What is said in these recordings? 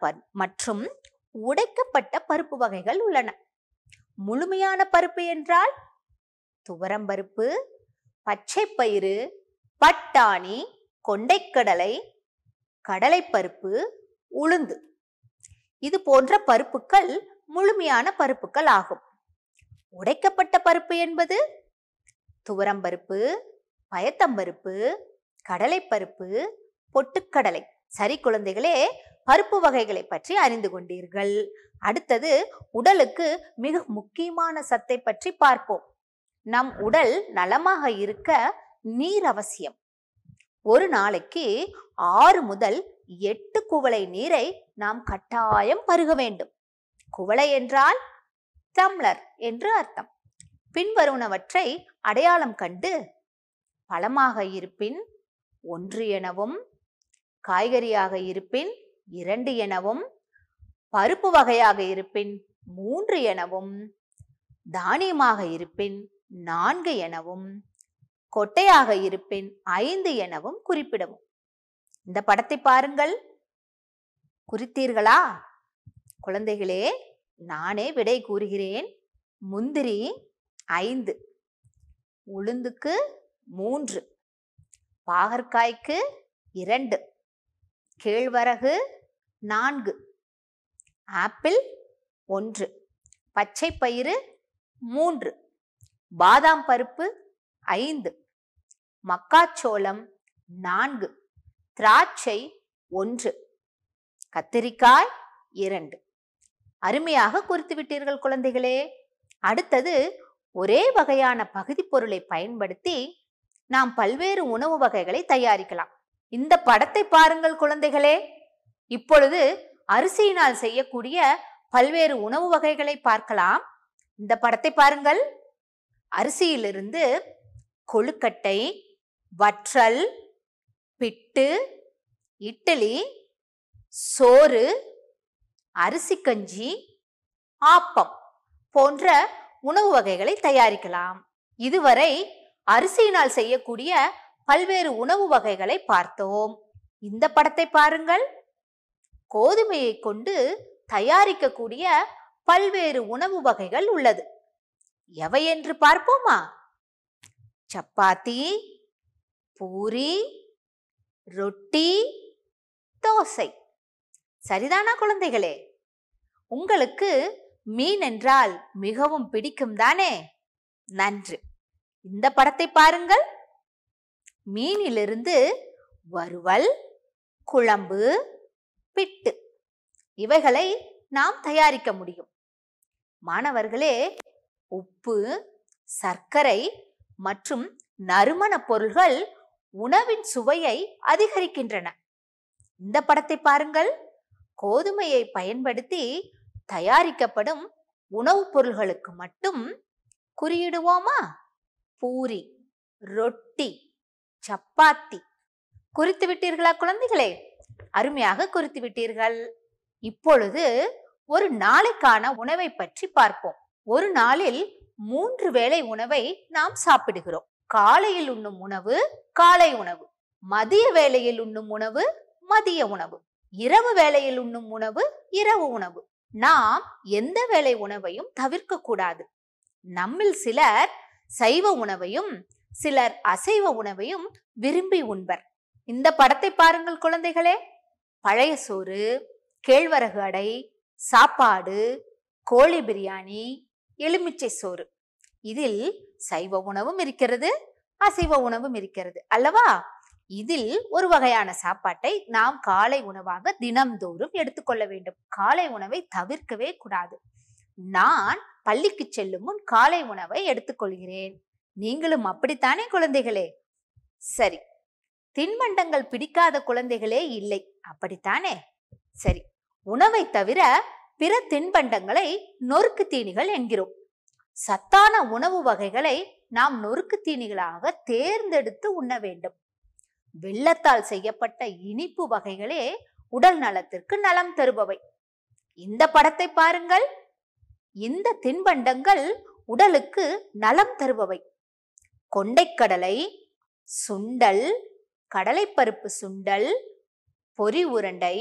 Per மற்றும் உடைக்கப்பட்ட பருப்பு வகைகள் உள்ளன. முழுமையான பருப்பு என்றால் துவரம்பருப்பு பச்சைப்பயிறு பட்டாணி கொண்டைக்கடலை கடலைப்பருப்பு உளுந்து. இது போன்ற பருப்புகள் முழுமையான பருப்புகள் ஆகும். உடைக்கப்பட்ட பருப்பு என்பது துவரம்பருப்பு பயத்தம்பருப்பு கடலைப்பருப்பு பொட்டுக்கடலை. சரி குழந்தைகளே பருப்பு வகைகளை பற்றி அறிந்து கொண்டீர்கள். அடுத்தது உடலுக்கு மிக முக்கியமான சத்தை பற்றி பார்ப்போம். நம் உடல் நலமாக இருக்க நீர் அவசியம். ஒரு நாளைக்கு ஆறு முதல் எட்டு குவளை நீரை நாம் கட்டாயம் பருக வேண்டும். குவளை என்றால் டம்ளர் என்று அர்த்தம். பின்வருவனவற்றை அடையாளம் கண்டு பழமாக இருப்பின் ஒன்று எனவும் காய்கறியாக இருப்பின் இரண்டு எனவும் பருப்பு வகையாக இருப்பின் மூன்று எனவும் தானியமாக இருப்பின் நான்கு எனவும் கொட்டையாக இருப்பின் ஐந்து எனவும் குறிப்பிடவும். இந்த படத்தை பாருங்கள். குறித்தீர்களா? குழந்தைகளே நானே விடை கூறுகிறேன். முந்திரி ஐந்து உளுந்துக்கு மூன்று பாகற்காய்க்கு இரண்டு கேழ்வரகு நான்கு. ஆப்பிள் ஒன்று. பச்சை பயிறு மூன்று. பாதாம் பருப்பு ஐந்து. மக்காச்சோளம் நான்கு. திராட்சை ஒன்று. கத்திரிக்காய் இரண்டு. அருமையாக குறித்து விட்டீர்கள் குழந்தைகளே. அடுத்தது ஒரே வகையான பகுதி பொருளை பயன்படுத்தி நாம் பல்வேறு உணவு வகைகளை தயாரிக்கலாம். இந்த படத்தை பாருங்கள் குழந்தைகளே. இப்பொழுது அரிசியினால் செய்யக்கூடிய பல்வேறு உணவு வகைகளை பார்க்கலாம். இந்த படத்தை பாருங்கள். அரிசியிலிருந்து கொழுக்கட்டை வற்றல் பிட்டு இட்லி சோறு அரிசி கஞ்சி ஆப்பம் போன்ற உணவு வகைகளை தயாரிக்கலாம். இதுவரை அரிசியினால் செய்யக்கூடிய பல்வேறு உணவு வகைகளை பார்த்தோம். இந்த படத்தை பாருங்கள். கோதுமையை கொண்டு தயாரிக்கக்கூடிய பல்வேறு உணவு வகைகள் உள்ளது. எவை என்று பார்ப்போமா? சப்பாத்தி பூரி ரொட்டி தோசை. சரிதானா குழந்தைகளே? உங்களுக்கு மீன் என்றால் மிகவும் பிடிக்கும் தானே? நன்று. இந்த படத்தை பாருங்கள். மீனிலிருந்து வறுவல் குழம்பு பிட்டு. இவைகளை நாம் தயாரிக்க முடியும். மாணவர்களே உப்பு சர்க்கரை மற்றும் நறுமண பொருள்கள் உணவின் சுவையை அதிகரிக்கின்றன. இந்த படத்தை பாருங்கள். கோதுமையை பயன்படுத்தி தயாரிக்கப்படும் உணவுப் பொருள்களுக்கு மட்டும் குறியிடுவோமா? பூரி ரொட்டி சப்பாத்தி குறித்து விட்டீர்களா குழந்தைகளே? அருமையாக குறித்து விட்டீர்கள். இப்பொழுது ஒரு நாளைக்கான உணவை பற்றி பார்ப்போம். ஒரு நாளில் மூன்று வேளை உணவை நாம் சாப்பிடுகிறோம். காலையில் உண்ணும் உணவு காலை உணவு. மதிய வேளையில் உண்ணும் உணவு மதிய உணவு. இரவு வேளையில் உண்ணும் உணவு இரவு உணவு. நாம் எந்த வேளை உணவையும் தவிர்க்க கூடாது. நம்மில் சிலர் சைவ உணவையும் சிலர் அசைவ உணவையும் விரும்பி உண்பர். இந்த படத்தை பாருங்கள் குழந்தைகளே. பழைய சோறு கேழ்வரகு அடை சாப்பாடு கோழி பிரியாணி எலுமிச்சை சோறு. இதில் சைவ உணவும் இருக்கிறது அசைவ உணவும் இருக்கிறது அல்லவா? இதில் ஒரு வகையான சாப்பாட்டை நாம் காலை உணவாக தினம்தோறும் எடுத்துக்கொள்ள வேண்டும். காலை உணவை தவிர்க்கவே கூடாது. நான் பள்ளிக்கு செல்லும் முன் காலை உணவை எடுத்துக்கொள்கிறேன் நீங்களும் அப்படித்தானே குழந்தைகளே? சரி தின்பண்டங்கள் பிடிக்காத குழந்தைகளே இல்லை. அப்படித்தானே? சரி உணவை தவிர பிற தின்பண்டங்களை நொறுக்கு தீனிகள் என்கிறோம். சத்தான உணவு வகைகளை நாம் நொறுக்கு தீனிகளாக தேர்ந்தெடுத்து உண்ண வேண்டும். வெள்ளத்தால் செய்யப்பட்ட இனிப்பு வகைகளே உடல் நலத்திற்கு நலம் தருபவை. இந்த படத்தை பாருங்கள். இந்த தின்பண்டங்கள் உடலுக்கு நலம் தருபவை. கொண்டைக்கடலை சுண்டல் கடலைப்பருப்பு சுண்டல் பொரி உருண்டை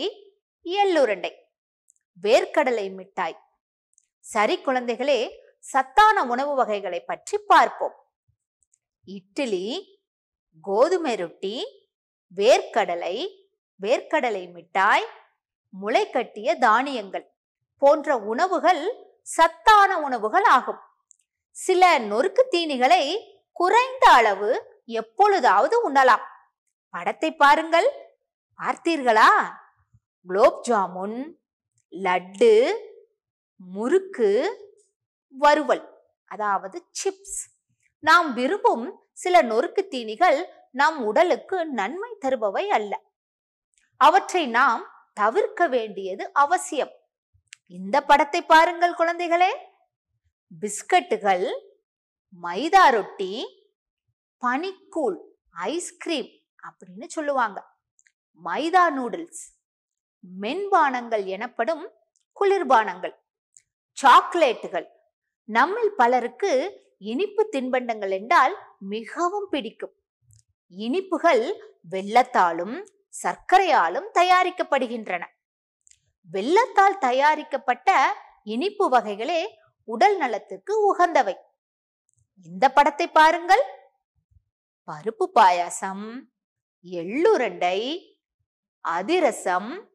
எள்ளுருண்டை வேர்க்கடலை மிட்டாய். சரி குழந்தைகளே சத்தான உணவு வகைகளை பற்றி பார்ப்போம். இட்லி கோதுமை ரொட்டி வேர்க்கடலை வேர்க்கடலை மிட்டாய் முளைக்கட்டிய தானியங்கள் போன்ற உணவுகள் சத்தான உணவுகள் ஆகும். சில நொறுக்கு தீனிகளை குறைந்த அளவு எப்பொழுதாவது உண்ணலாம். படத்தை பாருங்கள். பார்த்தீர்களா? குலோப் ஜாமுன் லட்டு முறுக்கு வறுவல் அதாவது சிப்ஸ் நாம் விரும்பும் சில நொறுக்கு தீனிகள் நம் உடலுக்கு நன்மை தருபவை அல்ல. அவற்றை நாம் தவிர்க்க வேண்டியது அவசியம். இந்த படத்தை பாருங்கள் குழந்தைகளே. பிஸ்கட்டுகள் மைதா ரொட்டி பனிக்கூழ் ஐஸ்கிரீம் அப்படின்னு சொல்லுவாங்க. மைதா நூடுல்ஸ் மென்பானங்கள் எனப்படும் குளிர்பானங்கள் சாக்லேட்டுகள். நம்மில் பலருக்கு இனிப்பு தின்பண்டங்கள் என்றால் மிகவும் பிடிக்கும். இனிப்புகள் வெள்ளத்தாலும் சர்க்கரையாலும் தயாரிக்கப்படுகின்றன. வெள்ளத்தால் தயாரிக்கப்பட்ட இனிப்பு வகைகளே உடல் நலத்துக்கு உகந்தவை. இந்த படத்தை பாருங்கள். பருப்பு பாயாசம் எள்ளுருண்டை அதிரசம்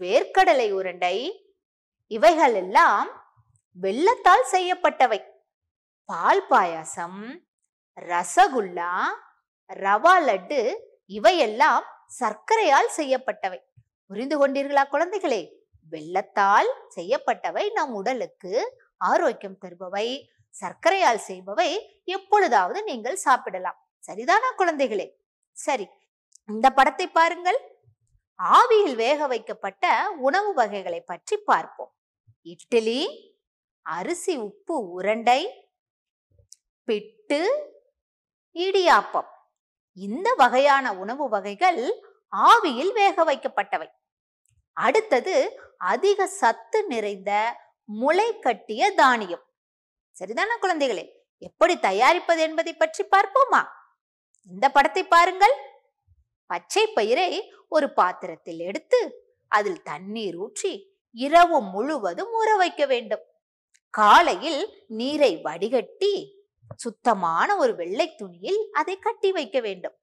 வேர்க்கடலை உருண்டை இவைகள் எல்லாம் வெள்ளத்தால் செய்யப்பட்டவை. பால் பாயாசம் ரசகுல்லா ரவா லட்டு இவையெல்லாம் சர்க்கரையால் செய்யப்பட்டவை. புரிந்து கொண்டீர்களா குழந்தைகளே? வெள்ளத்தால் செய்யப்பட்டவை நம் உடலுக்கு ஆரோக்கியம் தருபவை. சர்க்கரையால் செய்பவை எப்பொழுதாவது நீங்கள் சாப்பிடலாம். சரிதானா குழந்தைகளே? சரி இந்த படத்தை பாருங்கள். ஆவியில் வேக வைக்கப்பட்ட உணவு வகைகளை பற்றி பார்ப்போம். இட்லி அரிசி உப்பு உருண்டை பிட்டு இடியாப்பம். இந்த வகையான உணவு வகைகள் ஆவியில் வேக வைக்கப்பட்டவை. அடுத்தது அதிக சத்து நிறைந்த முளை கட்டிய தானியம். சரிதானா குழந்தைகளே? எப்படி தயாரிப்பது என்பதை பற்றி பார்ப்போமா? இந்த படத்தை பாருங்கள். பச்சை பயிரை ஒரு பாத்திரத்தில் எடுத்து அதில் தண்ணீர் ஊற்றி இரவு முழுவதும் ஊற வைக்க வேண்டும். காலையில் நீரை வடிகட்டி சுத்தமான ஒரு வெள்ளை துணியில் அதை கட்டி வைக்க வேண்டும்.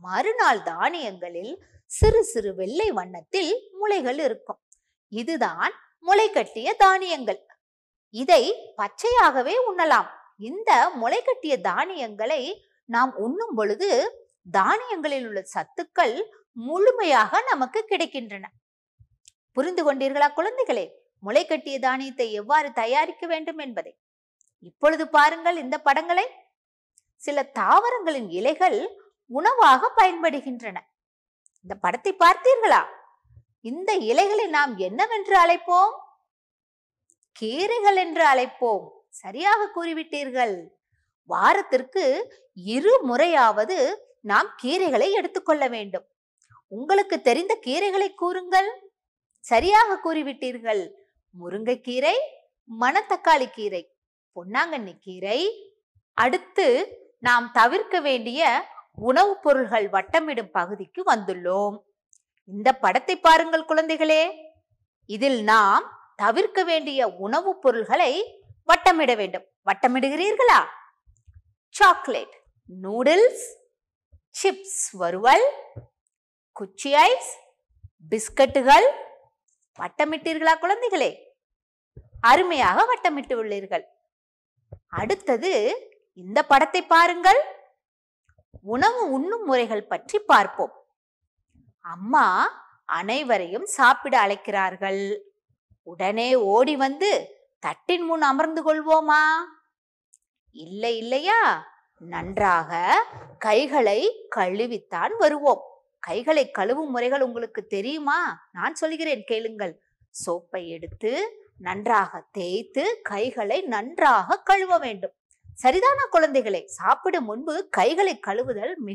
மறுநாள் தானியங்களில் சிறு சிறு வெள்ளை வண்ணத்தில் முளைகள் இருக்கும். இதுதான் முளை கட்டிய தானியங்கள். இதை பச்சையாகவே உண்ணலாம். இந்த முளை கட்டிய தானியங்களை நாம் உண்ணும் பொழுது தானியங்களில் உள்ள சத்துக்கள் முழுமையாக நமக்கு கிடைக்கின்றன. புரிந்து கொண்டீர்களா குழந்தைகளே? முளை கட்டிய தானியத்தை எவ்வாறு தயாரிக்க வேண்டும் என்பதை. இப்பொழுது பாருங்கள் இந்த படங்களை. சில தாவரங்களின் இலைகள் உணவாக பயன்படுகின்றன. இந்த படத்தை பார்த்தீர்களா? இந்த இலைகளை நாம் என்னவென்று அழைப்போம்? கீரைகள் என்று அழைப்போம். சரியாக கூறிவிட்டீர்கள். வாரத்திற்கு இரு முறையாவது நாம் கீரைகளை எடுத்துக்கொள்ள வேண்டும். உங்களுக்கு தெரிந்த கீரைகளை கூறுங்கள். சரியாக கூறிவிட்டீர்கள். முருங்கைக்கீரை மணத்தக்காளி கீரை பொன்னாங்கண்ணி கீரை. அடுத்து நாம் தவிர்க்க வேண்டிய உணவுப் பொருள்கள் வட்டமிடும் பகுதிக்கு வந்துள்ளோம். இந்த படத்தை பாருங்கள் குழந்தைகளே. இதில் நாம் தவிர்க்க வேண்டிய உணவுப் பொருள்களை வட்டமிட வேண்டும். வட்டமிடுகிறீர்களா? சாக்லேட் நூடுல்ஸ் சிப்ஸ் வறுவல் குச்சி ஐஸ் பிஸ்கட்டுகள் வட்டமிட்டீர்களா குழந்தைகளே? அருமையாக வட்டமிட்டு உள்ளீர்கள் அடுத்தது இந்த படத்தை பாருங்கள். உணவு உண்ணும் முறைகள் பற்றி பார்ப்போம். அம்மா அனைவரையும் சாப்பிட அழைக்கிறார்கள். உடனே ஓடி வந்து தட்டின் முன் அமர்ந்து கொள்வோமா? இல்லை இல்லையா? நன்றாக கைகளை கழுவித்தான் வருவோம். கைகளை கழுவும் முறைகள் உங்களுக்கு தெரியுமா? நான் சொல்கிறேன் கேளுங்கள். சோப்பை எடுத்து நன்றாக தேய்த்து கைகளை நன்றாக கழுவ வேண்டும். சரிதானா குழந்தைகளை? சாப்பிடும் முன்பு கைகளை கழுவுதல் மிக